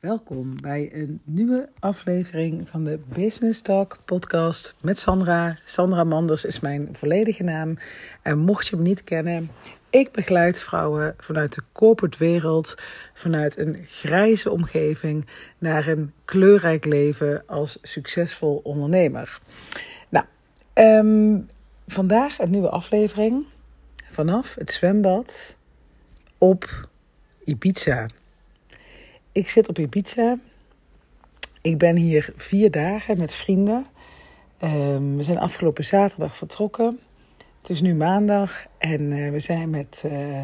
Welkom bij een nieuwe aflevering van de Business Talk podcast met Sandra. Sandra Manders is mijn volledige naam. En mocht je me niet kennen, ik begeleid vrouwen vanuit de corporate wereld, vanuit een grijze omgeving, naar een kleurrijk leven als succesvol ondernemer. Nou, um, vandaag een nieuwe aflevering vanaf het zwembad op Ibiza. Ik zit op Ibiza. Ik ben hier vier dagen met vrienden. Um, we zijn afgelopen zaterdag vertrokken. Het is nu maandag en uh, we zijn met uh,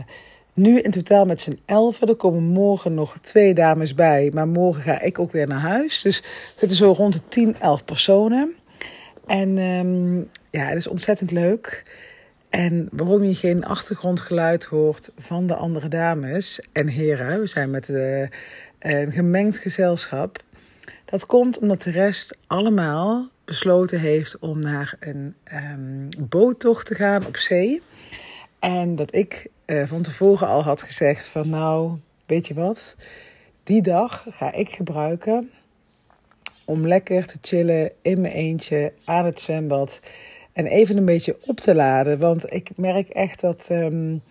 nu in totaal met z'n elfen. Er komen morgen nog twee dames bij, maar morgen ga ik ook weer naar huis. Dus we zitten zo rond de 10, 11 personen. En um, ja, het is ontzettend leuk. En waarom je geen achtergrondgeluid hoort van de andere dames en heren, we zijn met de, een gemengd gezelschap. Dat komt omdat de rest allemaal besloten heeft om naar een um, boottocht te gaan op zee. En dat ik uh, van tevoren al had gezegd van nou, weet je wat? Die dag ga ik gebruiken om lekker te chillen in mijn eentje aan het zwembad. En even een beetje op te laden. Want ik merk echt dat. Um,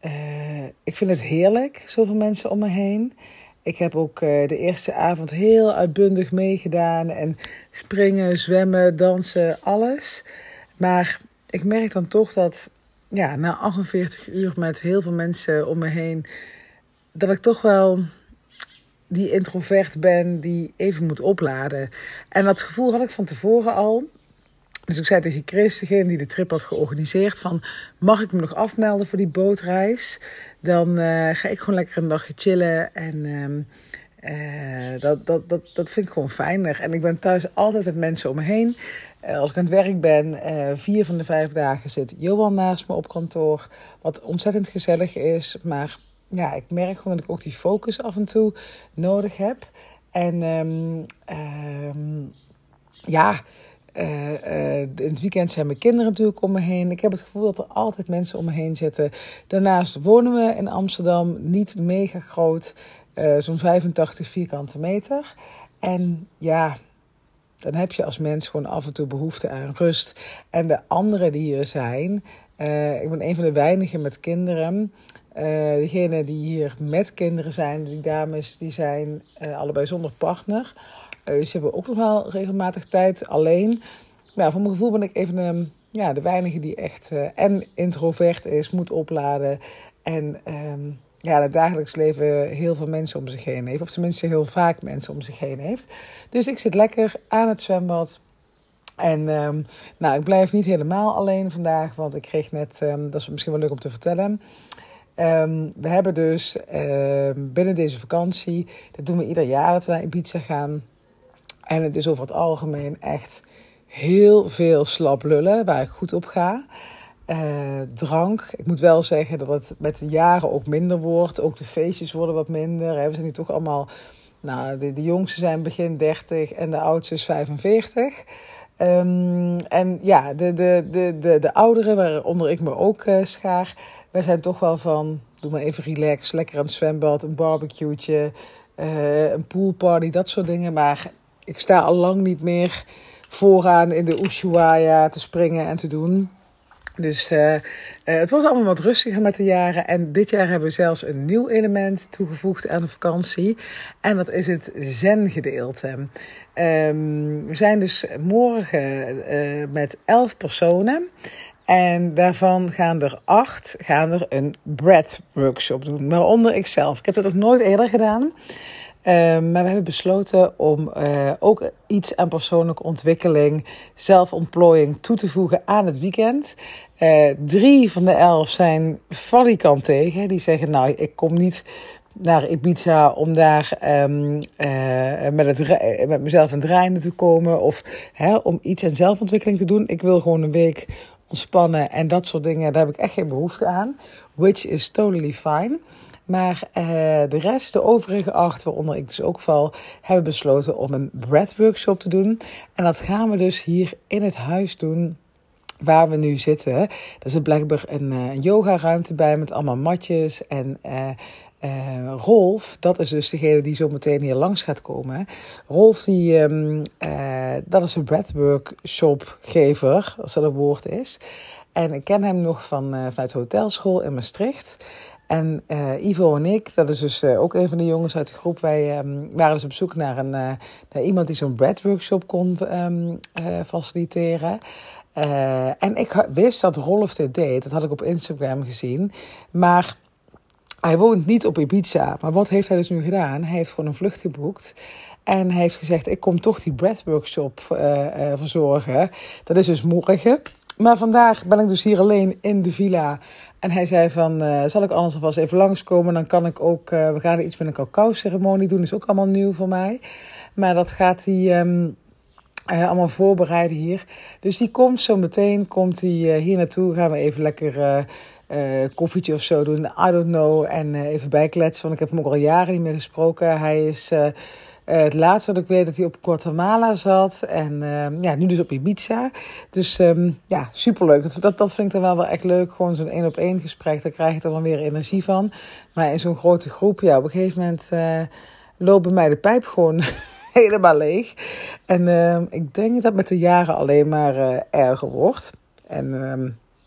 uh, ik vind het heerlijk, zoveel mensen om me heen. Ik heb ook uh, de eerste avond heel uitbundig meegedaan. En springen, zwemmen, dansen, alles. Maar ik merk dan toch dat. Ja, na 48 uur met heel veel mensen om me heen. Dat ik toch wel die introvert ben die even moet opladen. En dat gevoel had ik van tevoren al. Dus ik zei tegen Chris, degene die de trip had georganiseerd, van mag ik me nog afmelden voor die bootreis? Dan uh, ga ik gewoon lekker een dagje chillen en uh, dat, dat, dat, dat vind ik gewoon fijner. En ik ben thuis altijd met mensen om me heen. Uh, als ik aan het werk ben, vier van de vijf dagen zit Johan naast me op kantoor. Wat ontzettend gezellig is, maar ja, ik merk gewoon dat ik ook die focus af en toe nodig heb. En um, um, ja... Uh, uh, in het weekend zijn mijn kinderen natuurlijk om me heen. Ik heb het gevoel dat er altijd mensen om me heen zitten. Daarnaast wonen we in Amsterdam, niet mega groot, uh, zo'n 85 vierkante meter. En ja, dan heb je als mens gewoon af en toe behoefte aan rust. En de anderen die hier zijn, ik ben een van de weinigen met kinderen. degene die hier met kinderen zijn, die dames, die zijn allebei zonder partner. Uh, ze hebben ook nog wel regelmatig tijd alleen. Maar ja, voor mijn gevoel ben ik even um, ja, de weinige die echt uh, en introvert is, moet opladen. En um, ja, het dagelijks leven heel veel mensen om zich heen heeft. Of tenminste heel vaak mensen om zich heen heeft. Dus ik zit lekker aan het zwembad. En um, nou, ik blijf niet helemaal alleen vandaag, want ik kreeg net, dat is misschien wel leuk om te vertellen. We hebben dus binnen deze vakantie, dat doen we ieder jaar dat we naar Ibiza gaan. En het is over het algemeen echt heel veel slap lullen, waar ik goed op ga. Uh, drank. Ik moet wel zeggen dat het met de jaren ook minder wordt. Ook de feestjes worden wat minder. We zijn nu toch allemaal. Nou, de, de jongste zijn begin 30 en de oudste is 45. Um, en ja, de, de, de, de, de ouderen, waaronder ik me ook uh, schaar, wij zijn toch wel van. Doe maar even relax, lekker aan het zwembad, een barbecue'tje, uh, een poolparty, dat soort dingen. Maar ik sta al lang niet meer vooraan in de Ushuaia te springen en te doen. Dus uh, uh, het wordt allemaal wat rustiger met de jaren. En dit jaar hebben we zelfs een nieuw element toegevoegd aan de vakantie. En dat is het zen-gedeelte. Um, we zijn dus morgen uh, met elf personen. En daarvan gaan er acht gaan er een breath workshop doen. Waaronder ikzelf. Ik heb dat nog nooit eerder gedaan. Uh, maar we hebben besloten om uh, ook iets aan persoonlijke ontwikkeling, zelfontplooiing toe te voegen aan het weekend. Uh, drie van de elf zijn valikant tegen. Die zeggen, nou, ik kom niet naar Ibiza om daar um, met, het, met mezelf aan het rijden te komen. Of hè, om iets aan zelfontwikkeling te doen. Ik wil gewoon een week ontspannen en dat soort dingen. Daar heb ik echt geen behoefte aan. Which is totally fine. Maar uh, de rest, de overige acht, waaronder ik dus ook val, hebben besloten om een breath workshop te doen. En dat gaan we dus hier in het huis doen waar we nu zitten. Er zit blijkbaar een, uh, yoga ruimte bij met allemaal matjes en uh, Rolf, dat is dus degene die zo meteen hier langs gaat komen. Rolf, die, uh, dat is een breathworkshopgever, als dat een woord is. En ik ken hem nog van, uh, vanuit hotelschool in Maastricht. En Ivo en ik, dat is dus ook een van de jongens uit de groep, wij um, waren dus op zoek naar, een, naar iemand die zo'n breathworkshop kon um, faciliteren. en ik wist dat Rolf dit deed, dat had ik op Instagram gezien. Maar hij woont niet op Ibiza. Maar wat heeft hij dus nu gedaan? Hij heeft gewoon een vlucht geboekt. En hij heeft gezegd, ik kom toch die breathworkshop uh, verzorgen. Dat is dus morgen. Maar vandaag ben ik dus hier alleen in de villa. En hij zei van, uh, zal ik anders alvast even langskomen? Dan kan ik ook, we gaan iets met een cacao ceremonie doen. Is ook allemaal nieuw voor mij. Maar dat gaat hij... Um, allemaal voorbereiden hier. Dus die komt zo meteen, komt hij hier naartoe. Gaan we even lekker uh, koffietje of zo doen. I don't know. En even bijkletsen, want ik heb hem ook al jaren niet meer gesproken. Hij is het laatste wat ik weet dat hij op Guatemala zat. En ja, nu dus op Ibiza. Dus um, ja, superleuk. Dat, dat, dat vind ik dan wel, wel echt leuk. Gewoon zo'n één op één gesprek. Daar krijg je dan weer energie van. Maar in zo'n grote groep, ja, op een gegeven moment loopt bij mij de pijp gewoon helemaal leeg. En ehm, ik denk dat het met de jaren alleen maar erger wordt. En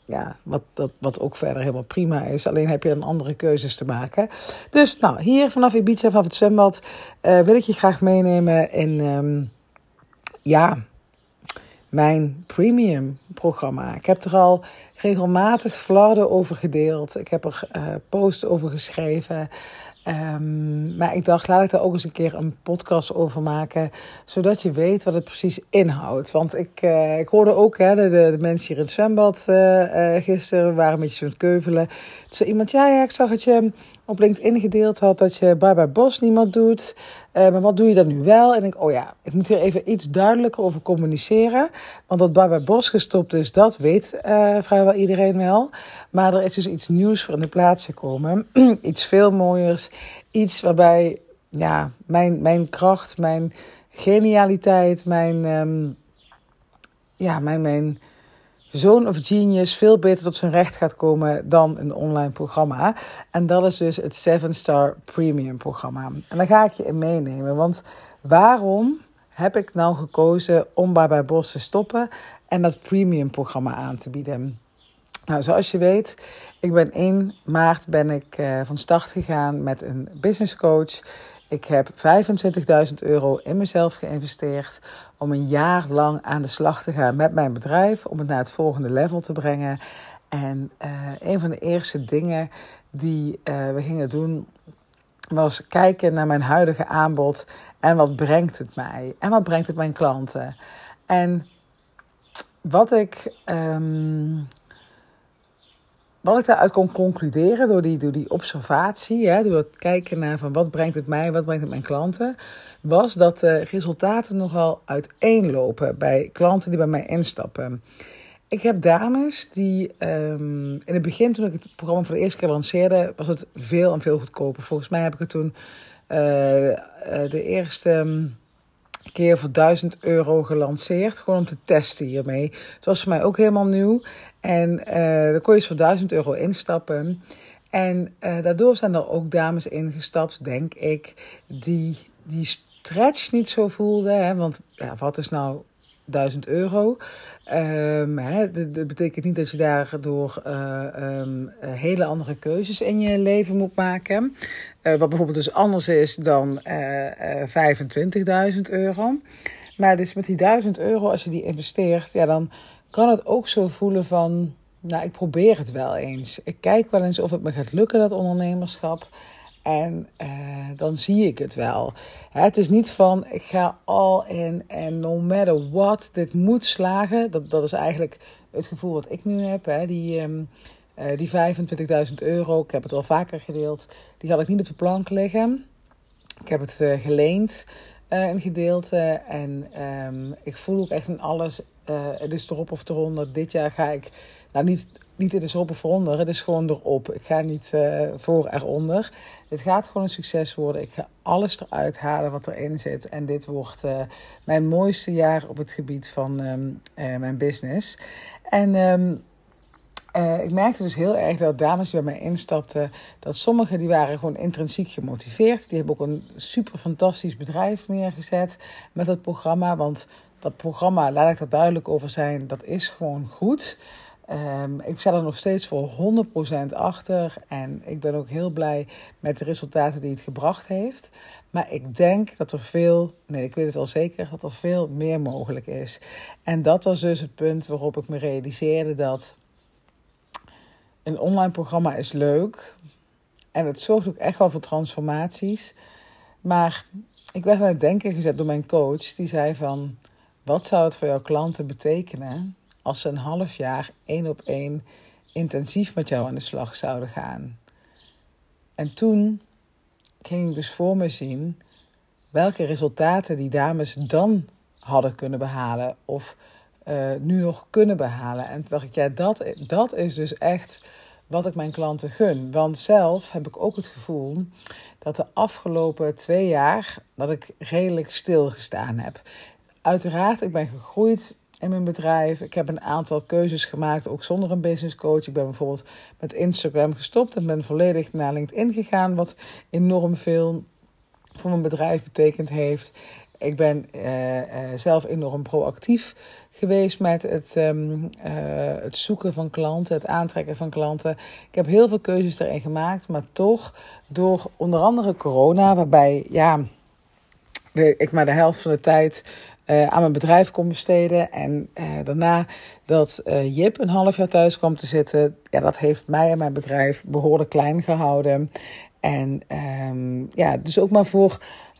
ja, wat, dat, wat ook verder helemaal prima is. Alleen heb je dan andere keuzes te maken. Dus nou, hier vanaf Ibiza, vanaf het zwembad, uh, wil ik je graag meenemen in, um, ja, mijn premium programma. Ik heb er al regelmatig flarden over gedeeld. Ik heb er uh, posts over geschreven. Um, maar ik dacht, laat ik daar ook eens een keer een podcast over maken. Zodat je weet wat het precies inhoudt. Want ik, uh, ik hoorde ook, hè, de, mensen hier in het zwembad uh, uh, gisteren waren een beetje zo aan het keuvelen. Toen zei iemand, ja, ja, ik zag het je op LinkedIn gedeeld had dat je Bye Bos niemand doet. Uh, maar wat doe je dan nu wel? En ik, oh ja, ik moet hier even iets duidelijker over communiceren. Want dat Bye Bos gestopt is, dat weet uh, vrijwel iedereen wel. Maar er is dus iets nieuws voor in de plaats gekomen. iets veel mooiers. Iets waarbij ja, mijn, mijn kracht, mijn genialiteit, mijn, um, ja, mijn, mijn zoon of genius veel beter tot zijn recht gaat komen dan een online programma. En dat is dus het 7 Star Premium programma. En daar ga ik je in meenemen. Want waarom heb ik nou gekozen om bij Bos te stoppen en dat premium programma aan te bieden? Nou, zoals je weet, ik ben 1 maart ben ik uh, van start gegaan met een business coach. Ik heb 25.000 euro in mezelf geïnvesteerd om een jaar lang aan de slag te gaan met mijn bedrijf, om het naar het volgende level te brengen. En uh, een van de eerste dingen die uh, we gingen doen was kijken naar mijn huidige aanbod en wat brengt het mij en wat brengt het mijn klanten. En wat ik um, wat ik daaruit kon concluderen door die, door die observatie, hè, door het kijken naar van wat brengt het mij, wat brengt het mijn klanten, was dat de resultaten nogal uiteenlopen bij klanten die bij mij instappen. Ik heb dames die um, in het begin, toen ik het programma voor de eerste keer lanceerde, was het veel en veel goedkoper. Volgens mij heb ik het toen uh, de eerste. Um, keer voor 1000 euro gelanceerd. Gewoon om te testen hiermee. Het was voor mij ook helemaal nieuw. En uh, daar kon je dus voor 1000 euro instappen. En uh, daardoor zijn er ook dames ingestapt, denk ik, die die stretch niet zo voelden. Hè? Want ja, wat is nou 1000 euro? Um, dat, betekent niet dat je daardoor uh, um, hele andere keuzes in je leven moet maken. Uh, wat bijvoorbeeld dus anders is dan 25.000 euro. Maar dus met die 1000 euro, als je die investeert, ja, dan kan het ook zo voelen van, nou, ik probeer het wel eens. Ik kijk wel eens of het me gaat lukken, dat ondernemerschap. En uh, dan zie ik het wel. Het is niet van, ik ga all in en no matter what, dit moet slagen. Dat, dat is eigenlijk het gevoel wat ik nu heb. Hè. Die, um, uh, die 25.000 euro, ik heb het al vaker gedeeld, die had ik niet op de plank liggen. Ik heb het uh, geleend, een gedeelte. En um, ik voel ook echt in alles het is erop of eronder. Dit jaar ga ik, nou niet, niet het is erop of eronder, het is gewoon erop. Ik ga niet uh, voor eronder. Het gaat gewoon een succes worden. Ik ga alles eruit halen wat erin zit. En dit wordt uh, mijn mooiste jaar op het gebied van um, mijn business. En uh, ik merkte dus heel erg dat dames die bij mij instapten, dat sommigen die waren gewoon intrinsiek gemotiveerd. Die hebben ook een super fantastisch bedrijf neergezet met dat programma. Want dat programma, laat ik er duidelijk over zijn, dat is gewoon goed. Um, ik sta er nog steeds voor 100% achter. En ik ben ook heel blij met de resultaten die het gebracht heeft. Maar ik denk dat er veel, nee, ik weet het al zeker, dat er veel meer mogelijk is. En dat was dus het punt waarop ik me realiseerde dat een online programma is leuk. En het zorgt ook echt wel voor transformaties. Maar ik werd aan het denken gezet door mijn coach. Die zei van, wat zou het voor jouw klanten betekenen als ze een half jaar één op één intensief met jou aan de slag zouden gaan? En toen ging ik dus voor me zien welke resultaten die dames dan hadden kunnen behalen. Of uh, nu nog kunnen behalen. En toen dacht ik, ja, dat, dat is dus echt wat ik mijn klanten gun. Want zelf heb ik ook het gevoel dat de afgelopen twee jaar dat ik redelijk stilgestaan heb. Uiteraard, ik ben gegroeid in mijn bedrijf. Ik heb een aantal keuzes gemaakt, ook zonder een business coach. Ik ben bijvoorbeeld met Instagram gestopt en ben volledig naar LinkedIn gegaan, wat enorm veel voor mijn bedrijf betekend heeft. Ik ben uh, uh, zelf enorm proactief geweest met het, um, uh, het zoeken van klanten, het aantrekken van klanten. Ik heb heel veel keuzes erin gemaakt, maar toch door onder andere corona, waarbij ja, ik maar de helft van de tijd uh, aan mijn bedrijf kon besteden. En uh, daarna dat uh, Jip een half jaar thuis kwam te zitten. Ja, dat heeft mij en mijn bedrijf behoorlijk klein gehouden. En um, ja, dus ook maar voor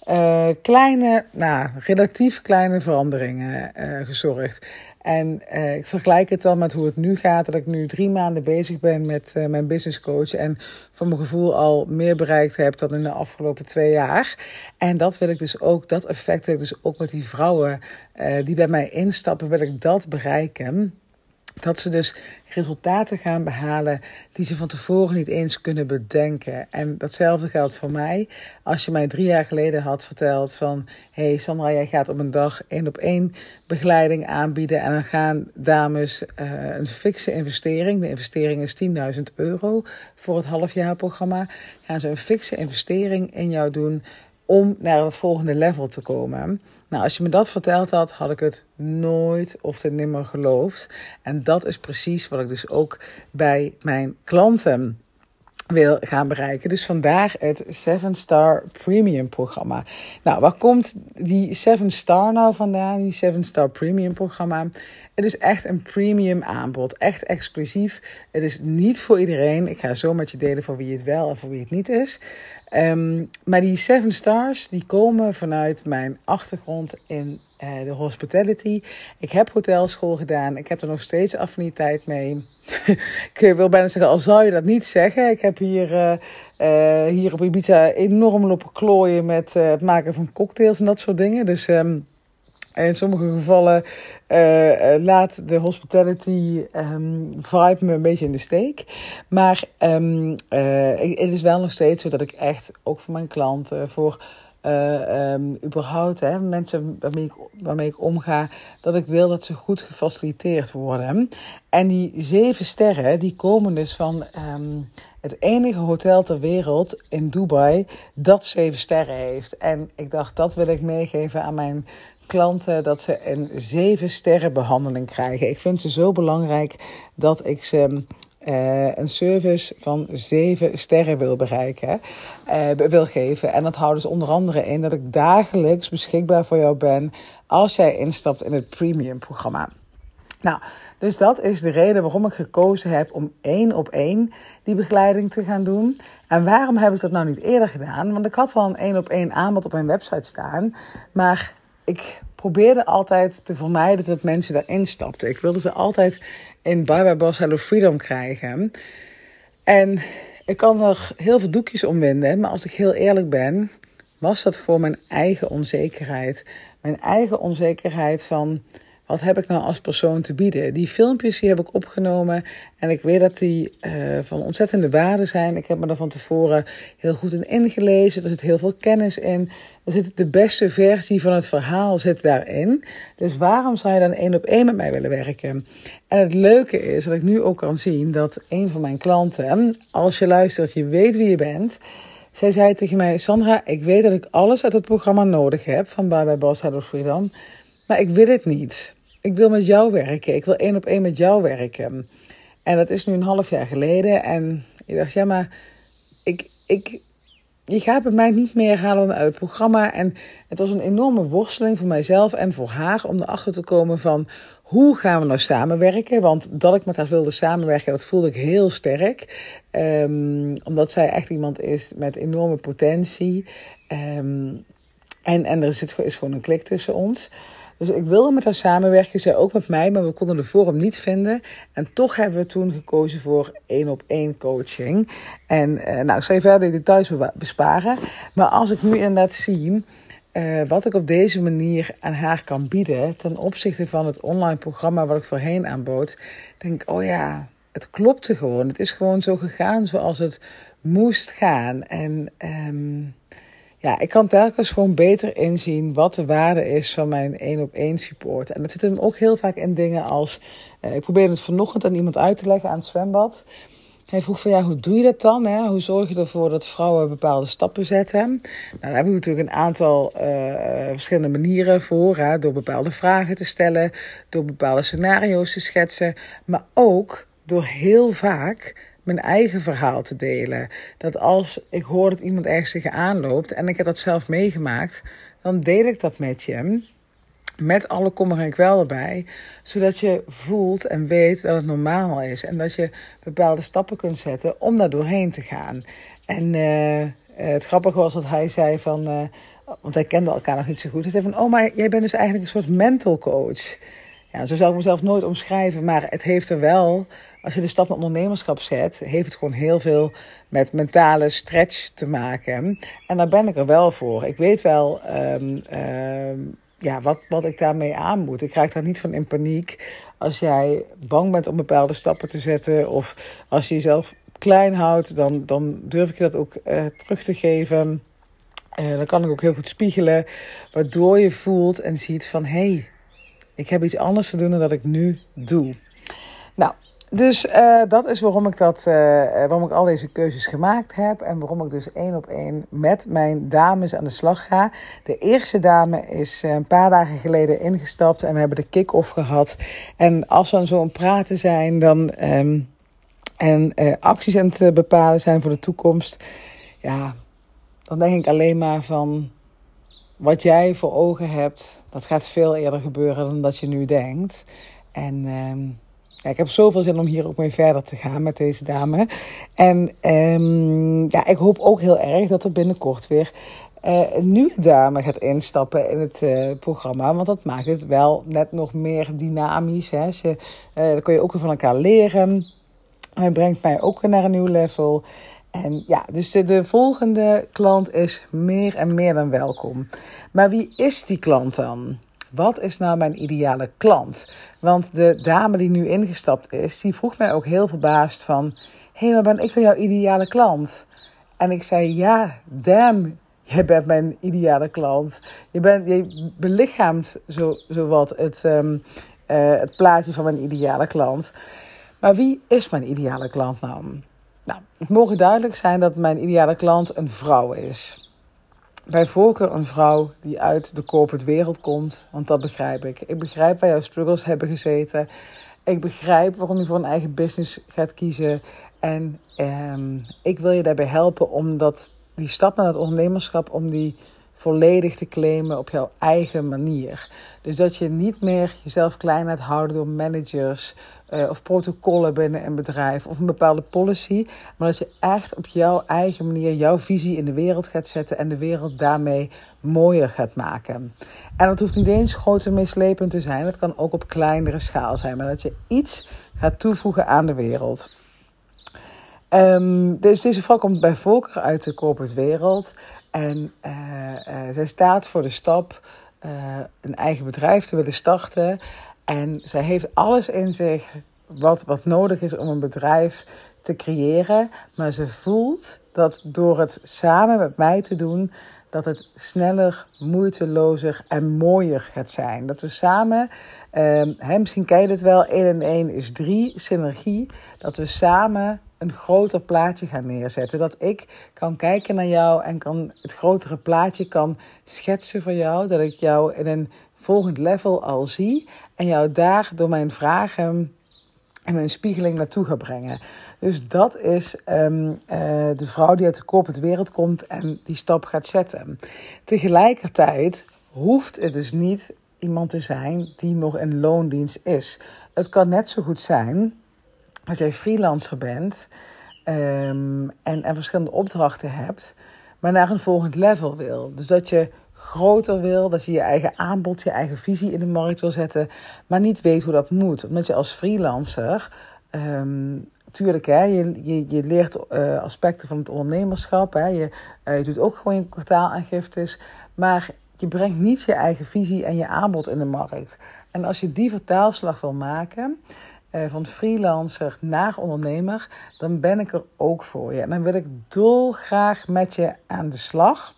uh, kleine, nou, relatief kleine veranderingen uh, gezorgd. En uh, ik vergelijk het dan met hoe het nu gaat. Dat ik nu drie maanden bezig ben met mijn business coach. En van mijn gevoel al meer bereikt heb dan in de afgelopen twee jaar. En dat wil ik dus ook, dat effect wil ik dus ook met die vrouwen die bij mij instappen, wil ik dat bereiken. Dat ze dus resultaten gaan behalen die ze van tevoren niet eens kunnen bedenken. En datzelfde geldt voor mij. Als je mij drie jaar geleden had verteld van... hey Sandra, jij gaat op een dag één op één begeleiding aanbieden... en dan gaan dames uh, een fikse investering... de investering is 10.000 euro voor het halfjaarprogramma... gaan ze een fikse investering in jou doen om naar het volgende level te komen. Nou, als je me dat verteld had, had ik het nooit of te nimmer geloofd. En dat is precies wat ik dus ook bij mijn klanten wil gaan bereiken. Dus vandaar het 7 Star Premium programma. Nou, waar komt die 7 Star nou vandaan? Die 7 Star Premium programma. Het is echt een premium aanbod. Echt exclusief. Het is niet voor iedereen. Ik ga zo met je delen voor wie het wel en voor wie het niet is. Um, maar die 7 Stars, die komen vanuit mijn achtergrond in uh, de hospitality. Ik heb hotelschool gedaan. Ik heb er nog steeds affiniteit mee. ik wil bijna zeggen, al zou je dat niet zeggen. Ik heb hier, uh, hier op Ibiza enorm lopen klooien met het maken van cocktails en dat soort dingen. Dus... Um, in sommige gevallen uh, laat de hospitality um, vibe me een beetje in de steek. Maar um, uh, het is wel nog steeds zo dat ik echt, ook voor mijn klanten, voor uh, überhaupt hè, mensen waarmee ik, waarmee ik omga, dat ik wil dat ze goed gefaciliteerd worden. En die zeven sterren, die komen dus van het enige hotel ter wereld in Dubai dat zeven sterren heeft. En ik dacht, dat wil ik meegeven aan mijn klanten, dat ze een zeven sterren behandeling krijgen. Ik vind ze zo belangrijk dat ik ze uh, een service van zeven sterren wil bereiken, uh, wil geven. En dat houdt dus onder andere in dat ik dagelijks beschikbaar voor jou ben als jij instapt in het premium programma. Nou, dus dat is de reden waarom ik gekozen heb om één op één die begeleiding te gaan doen. En waarom heb ik dat nou niet eerder gedaan? Want ik had wel een één op één aanbod op mijn website staan, maar ik probeerde altijd te vermijden dat mensen daarin stapten. Ik wilde ze altijd in Bye Bye Boss Hello Freedom krijgen. En ik kan er heel veel doekjes om winden, maar als ik heel eerlijk ben, was dat gewoon mijn eigen onzekerheid. Mijn eigen onzekerheid van wat heb ik nou als persoon te bieden? Die filmpjes die heb ik opgenomen en ik weet dat die uh, van ontzettende waarde zijn. Ik heb me er van tevoren heel goed in ingelezen. Er zit heel veel kennis in. Er zit de beste versie van het verhaal zit daarin. Dus waarom zou je dan één op één met mij willen werken? En het leuke is dat ik nu ook kan zien dat een van mijn klanten, als je luistert, je weet wie je bent. Zij zei tegen mij, Sandra, ik weet dat ik alles uit het programma nodig heb van Bye Bye Boss Head of Freedom. Maar ik wil het niet. Ik wil met jou werken. Ik wil één op één met jou werken. En dat is nu een half jaar geleden. En ik dacht, ja, maar ik, ik, je gaat bij mij niet meer halen uit het programma. En het was een enorme worsteling voor mijzelf en voor haar om erachter te komen van hoe gaan we nou samenwerken. Want dat ik met haar wilde samenwerken, dat voelde ik heel sterk. Um, omdat zij echt iemand is met enorme potentie. Um, en, en er zit, is gewoon een klik tussen ons. Dus ik wilde met haar samenwerken, zij ook met mij, maar we konden de vorm niet vinden. En toch hebben we toen gekozen voor één op één coaching. En eh, nou, ik zal je verder de details besparen. Maar als ik nu inderdaad zie uh, wat ik op deze manier aan haar kan bieden ten opzichte van het online programma wat ik voorheen aanbood, denk ik, oh ja, het klopte gewoon. Het is gewoon zo gegaan zoals het moest gaan. En um, ja, ik kan telkens gewoon beter inzien wat de waarde is van mijn één op één support. En dat zit hem ook heel vaak in dingen als. Uh, ik probeerde het vanochtend aan iemand uit te leggen aan het zwembad. Hij vroeg van ja, hoe doe je dat dan? Hè? Hoe zorg je ervoor dat vrouwen bepaalde stappen zetten? Nou, daar heb ik natuurlijk een aantal uh, verschillende manieren voor. Hè? Door bepaalde vragen te stellen, door bepaalde scenario's te schetsen. Maar ook door heel vaak mijn eigen verhaal te delen. Dat als ik hoor dat iemand ergens zich aanloopt en ik heb dat zelf meegemaakt, dan deel ik dat met je. Met alle kommer en kwel erbij. Zodat je voelt en weet dat het normaal is. En dat je bepaalde stappen kunt zetten om daar doorheen te gaan. En uh, het grappige was dat hij zei van. Uh, want hij kende elkaar nog niet zo goed. Hij zei van: Oh, maar jij bent dus eigenlijk een soort mental coach. Ja, zo zou ik mezelf nooit omschrijven. Maar het heeft er wel als je de stap naar ondernemerschap zet, heeft het gewoon heel veel met mentale stretch te maken. En daar ben ik er wel voor. Ik weet wel um, um, ja, wat, wat ik daarmee aan moet. Ik raak daar niet van in paniek. Als jij bang bent om bepaalde stappen te zetten, of als je jezelf klein houdt, dan, dan durf ik je dat ook uh, terug te geven. Uh, dan kan ik ook heel goed spiegelen, waardoor je voelt en ziet van hé, hey, ik heb iets anders te doen dan dat ik nu doe. Nou, dus uh, dat is waarom ik, dat, uh, waarom ik al deze keuzes gemaakt heb. En waarom ik dus één op één met mijn dames aan de slag ga. De eerste dame is een paar dagen geleden ingestapt. En we hebben de kick-off gehad. En als we dan zo aan het praten zijn dan, um, en acties aan het bepalen zijn voor de toekomst. Ja, dan denk ik alleen maar van... Wat jij voor ogen hebt, dat gaat veel eerder gebeuren dan dat je nu denkt. En... Um, ik heb zoveel zin om hier ook mee verder te gaan met deze dame. En um, ja, ik hoop ook heel erg dat er binnenkort weer uh, een nieuwe dame gaat instappen in het uh, programma. Want dat maakt het wel net nog meer dynamisch. Hè. Ze, dan kun je ook weer van elkaar leren. Hij brengt mij ook naar een nieuw level. En ja, dus de, de, volgende klant is meer en meer dan welkom. Maar wie is die klant dan? Wat is nou mijn ideale klant? Want de dame die nu ingestapt is, die vroeg mij ook heel verbaasd van... Hé, hey, maar ben ik dan jouw ideale klant? En ik zei, ja, damn, jij bent mijn ideale klant. Je, bent, je belichaamt zo, zo wat het, um, uh, het plaatje van mijn ideale klant. Maar wie is mijn ideale klant nou? Nou, het mogen duidelijk zijn dat mijn ideale klant een vrouw is bij voorkeur een vrouw die uit de corporate wereld komt. Want dat begrijp ik. Ik begrijp waar jouw struggles hebben gezeten. Ik begrijp waarom je voor een eigen business gaat kiezen. En ehm, ik wil je daarbij helpen om dat, die stap naar het ondernemerschap, om die volledig te claimen op jouw eigen manier. Dus dat je niet meer jezelf klein laat houden door managers uh, of protocollen binnen een bedrijf of een bepaalde policy, maar dat je echt op jouw eigen manier jouw visie in de wereld gaat zetten en de wereld daarmee mooier gaat maken. En dat hoeft niet eens groot en te zijn, het kan ook op kleinere schaal zijn, maar dat je iets gaat toevoegen aan de wereld. Deze vrouw komt bij Volker uit de corporate wereld. En uh, uh, zij staat voor de stap uh, een eigen bedrijf te willen starten. En zij heeft alles in zich wat, wat nodig is om een bedrijf te creëren. Maar ze voelt dat door het samen met mij te doen, dat het sneller, moeitelozer en mooier gaat zijn. Dat we samen, eh, misschien ken je het wel, 1 en 1 is 3, synergie. Dat we samen een groter plaatje gaan neerzetten. Dat ik kan kijken naar jou en kan het grotere plaatje kan schetsen voor jou. Dat ik jou in een volgend level al zie en jou daar door mijn vragen en mijn spiegeling naartoe ga brengen. Dus dat is um, uh, de vrouw die uit de corporate wereld komt en die stap gaat zetten. Tegelijkertijd hoeft het dus niet iemand te zijn die nog in loondienst is. Het kan net zo goed zijn als jij freelancer bent um, en, en verschillende opdrachten hebt, maar naar een volgend level wil. Dus dat je groter wil, dat je je eigen aanbod, je eigen visie in de markt wil zetten, maar niet weet hoe dat moet. Omdat je als freelancer, um, tuurlijk, hè, je, je, je leert uh, aspecten van het ondernemerschap, hè, je, uh, je doet ook gewoon je kwartaalaangiftes, maar je brengt niet je eigen visie en je aanbod in de markt. En als je die vertaalslag wil maken, van freelancer naar ondernemer, dan ben ik er ook voor je. En dan wil ik dolgraag met je aan de slag.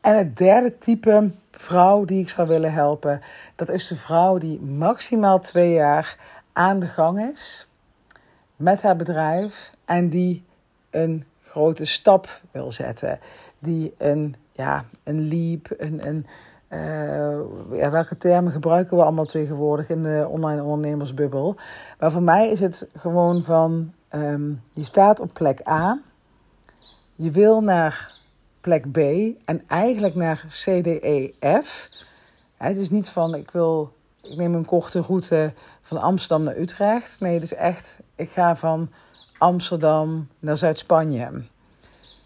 En het derde type vrouw die ik zou willen helpen, dat is de vrouw die maximaal twee jaar aan de gang is met haar bedrijf en die een grote stap wil zetten. Die een, ja, een leap, een, een, ja, welke termen gebruiken we allemaal tegenwoordig in de online ondernemersbubbel. Maar voor mij is het gewoon van, um, je staat op plek A, je wil naar plek B en eigenlijk naar C, D, E, F. Het is niet van ik wil, ik neem een korte route van Amsterdam naar Utrecht. Nee, het is echt, ik ga van Amsterdam naar Zuid-Spanje.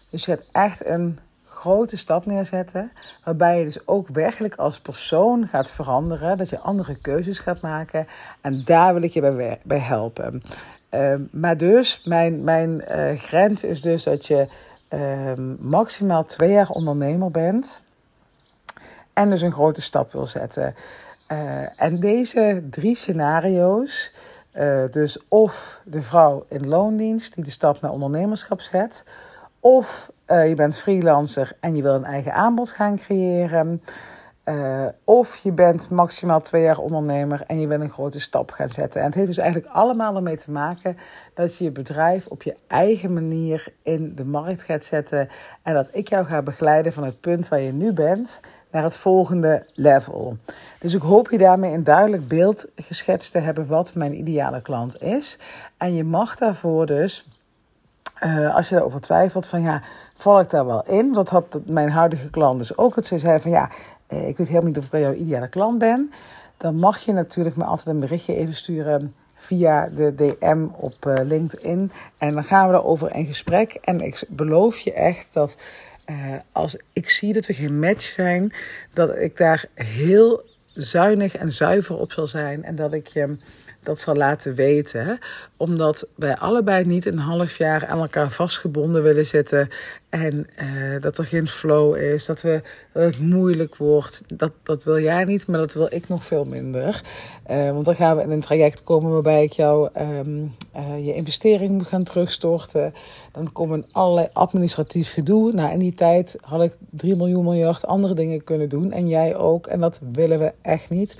Dus je gaat echt een grote stap neerzetten, waarbij je dus ook werkelijk als persoon gaat veranderen, dat je andere keuzes gaat maken. En daar wil ik je bij, bij helpen. Uh, maar dus, mijn, mijn uh, grens is dus dat je uh, maximaal twee jaar ondernemer bent en dus een grote stap wil zetten. Uh, en deze drie scenario's, uh, dus of de vrouw in loondienst die de stap naar ondernemerschap zet, of uh, je bent freelancer en je wil een eigen aanbod gaan creëren. Uh, of je bent maximaal twee jaar ondernemer en je wil een grote stap gaan zetten. En het heeft dus eigenlijk allemaal ermee te maken dat je je bedrijf op je eigen manier in de markt gaat zetten. En dat ik jou ga begeleiden van het punt waar je nu bent naar het volgende level. Dus ik hoop je daarmee een duidelijk beeld geschetst te hebben wat mijn ideale klant is. En je mag daarvoor dus uh, als je erover twijfelt van ja, val ik daar wel in? Dat had mijn huidige klant dus ook. Het ze zei van ja, uh, ik weet helemaal niet of ik bij jouw ideale klant ben. Dan mag je natuurlijk me altijd een berichtje even sturen via de DM op uh, LinkedIn. En dan gaan we erover in gesprek. En ik beloof je echt dat als ik zie dat we geen match zijn, dat ik daar heel zuinig en zuiver op zal zijn. En dat ik je dat zal laten weten. Omdat wij allebei niet een half jaar aan elkaar vastgebonden willen zitten. En uh, dat er geen flow is, dat, we, het moeilijk wordt. Dat, dat wil jij niet, maar dat wil ik nog veel minder. Uh, want dan gaan we in een traject komen waarbij ik jou um, uh, je investering moet gaan terugstorten. Dan komen allerlei administratief gedoe. Nou, in die tijd had ik 3 miljoen miljard andere dingen kunnen doen. En jij ook. En dat willen we echt niet.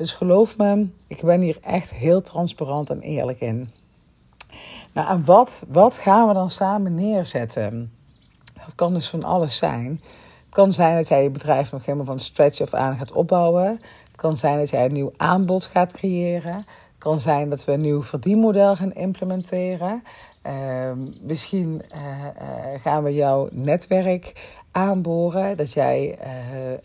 Dus geloof me, ik ben hier echt heel transparant en eerlijk in. Nou, en wat, wat gaan we dan samen neerzetten? Dat kan dus van alles zijn. Het kan zijn dat jij je bedrijf nog helemaal van stretch of aan gaat opbouwen. Het kan zijn dat jij een nieuw aanbod gaat creëren. Het kan zijn dat we een nieuw verdienmodel gaan implementeren. Uh, misschien uh, uh, gaan we jouw netwerk aanboren. Dat jij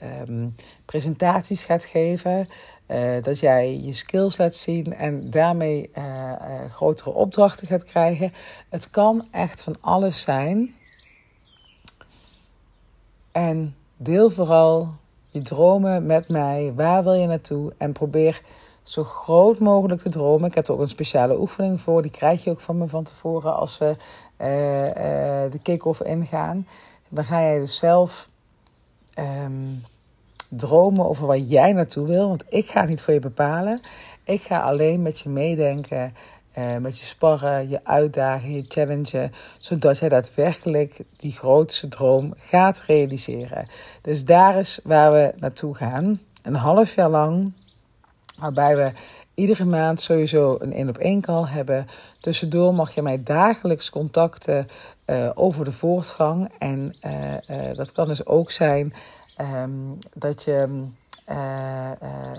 uh, um, presentaties gaat geven. Uh, dat jij je skills laat zien en daarmee uh, uh, grotere opdrachten gaat krijgen. Het kan echt van alles zijn. En deel vooral je dromen met mij. Waar wil je naartoe? En probeer zo groot mogelijk te dromen. Ik heb er ook een speciale oefening voor. Die krijg je ook van me van tevoren als we de kick-off ingaan. Dan ga jij dus zelf. Um, dromen over waar jij naartoe wil. Want ik ga niet voor je bepalen. Ik ga alleen met je meedenken, uh, met je sparren, je uitdagen, je challengen. Zodat jij daadwerkelijk die grootste droom gaat realiseren. Dus daar is waar we naartoe gaan. Een half jaar lang. Waarbij we iedere maand sowieso een één op één call hebben. Tussendoor mag je mij dagelijks contacten uh, over de voortgang. En uh, uh, dat kan dus ook zijn um, dat je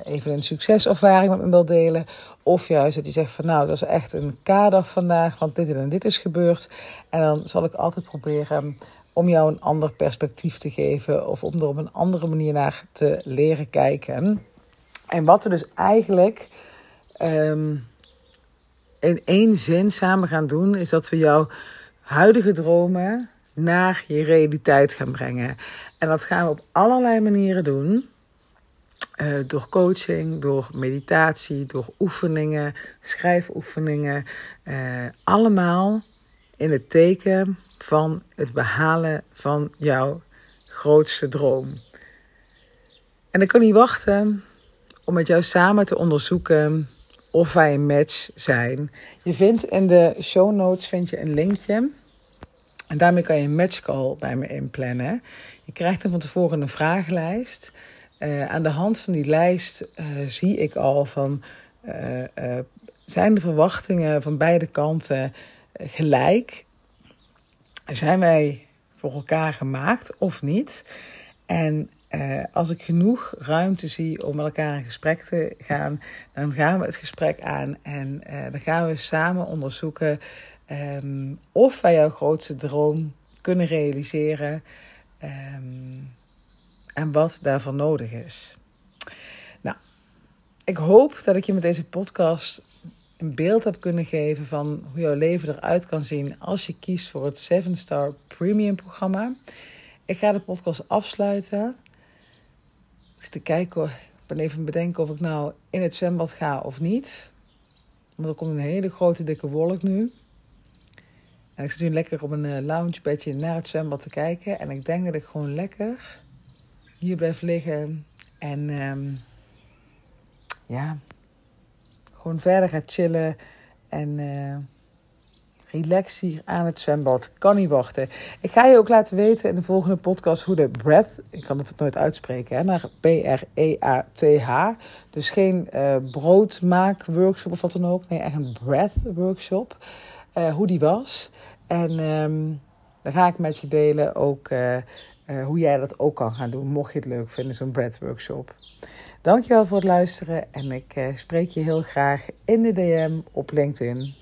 even een succeservaring met me wilt delen. Of juist dat je zegt van nou, dat is echt een kader vandaag, want dit en dit is gebeurd. En dan zal ik altijd proberen om jou een ander perspectief te geven. Of om er op een andere manier naar te leren kijken. En wat we dus eigenlijk um, in één zin samen gaan doen, is dat we jouw huidige dromen naar je realiteit gaan brengen. En dat gaan we op allerlei manieren doen. Uh, door coaching, door meditatie, door oefeningen, schrijfoefeningen. Uh, allemaal in het teken van het behalen van jouw grootste droom. En ik kan niet wachten om met jou samen te onderzoeken of wij een match zijn. Je vindt in de show notes vind je een linkje. En daarmee kan je een matchcall bij me inplannen. Je krijgt dan van tevoren een vragenlijst. Uh, aan de hand van die lijst uh, zie ik al van... Uh, zijn de verwachtingen van beide kanten gelijk? Zijn wij voor elkaar gemaakt of niet? En als ik genoeg ruimte zie om met elkaar in gesprek te gaan, dan gaan we het gesprek aan en dan gaan we samen onderzoeken um, of wij jouw grootste droom kunnen realiseren um, en wat daarvoor nodig is. Nou, ik hoop dat ik je met deze podcast een beeld heb kunnen geven van hoe jouw leven eruit kan zien als je kiest voor het 7 Star Premium programma. Ik ga de podcast afsluiten. Ik zit te kijken, ik ben even bedenken of ik nou in het zwembad ga of niet. Want er komt een hele grote dikke wolk nu. En ik zit nu lekker op een uh, loungebedje naar het zwembad te kijken. En ik denk dat ik gewoon lekker hier blijf liggen. En um, ja, gewoon verder ga chillen. En... Uh, Relax hier aan het zwembad. Kan niet wachten. Ik ga je ook laten weten in de volgende podcast hoe de breath, ik kan het nooit uitspreken, hè, maar B-R-E-A-T-H. Dus geen uh, broodmaak-workshop of wat dan ook. Nee, echt een breath-workshop. Uh, hoe die was. En um, dan ga ik met je delen ook uh, hoe jij dat ook kan gaan doen. Mocht je het leuk vinden, zo'n breath-workshop. Dankjewel voor het luisteren en ik spreek je heel graag in de DM op LinkedIn.